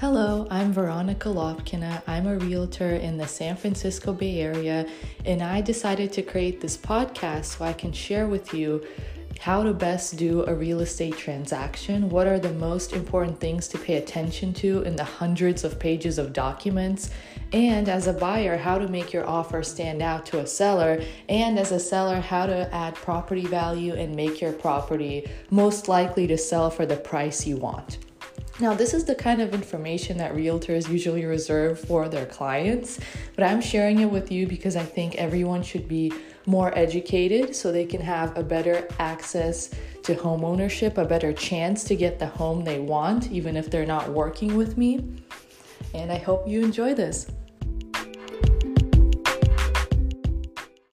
Hello, I'm Veronica Lopkina. I'm a realtor in the San Francisco Bay Area, and I decided to create this podcast so I can share with you how to best do a real estate transaction, what are the most important things to pay attention to in the hundreds of pages of documents, and as a buyer, how to make your offer stand out to a seller, and as a seller, how to add property value and make your property most likely to sell for the price you want. Now, this is the kind of information that realtors usually reserve for their clients, but I'm sharing it with you because I think everyone should be more educated so they can have a better access to home ownership, a better chance to get the home they want, even if they're not working with me. And I hope you enjoy this.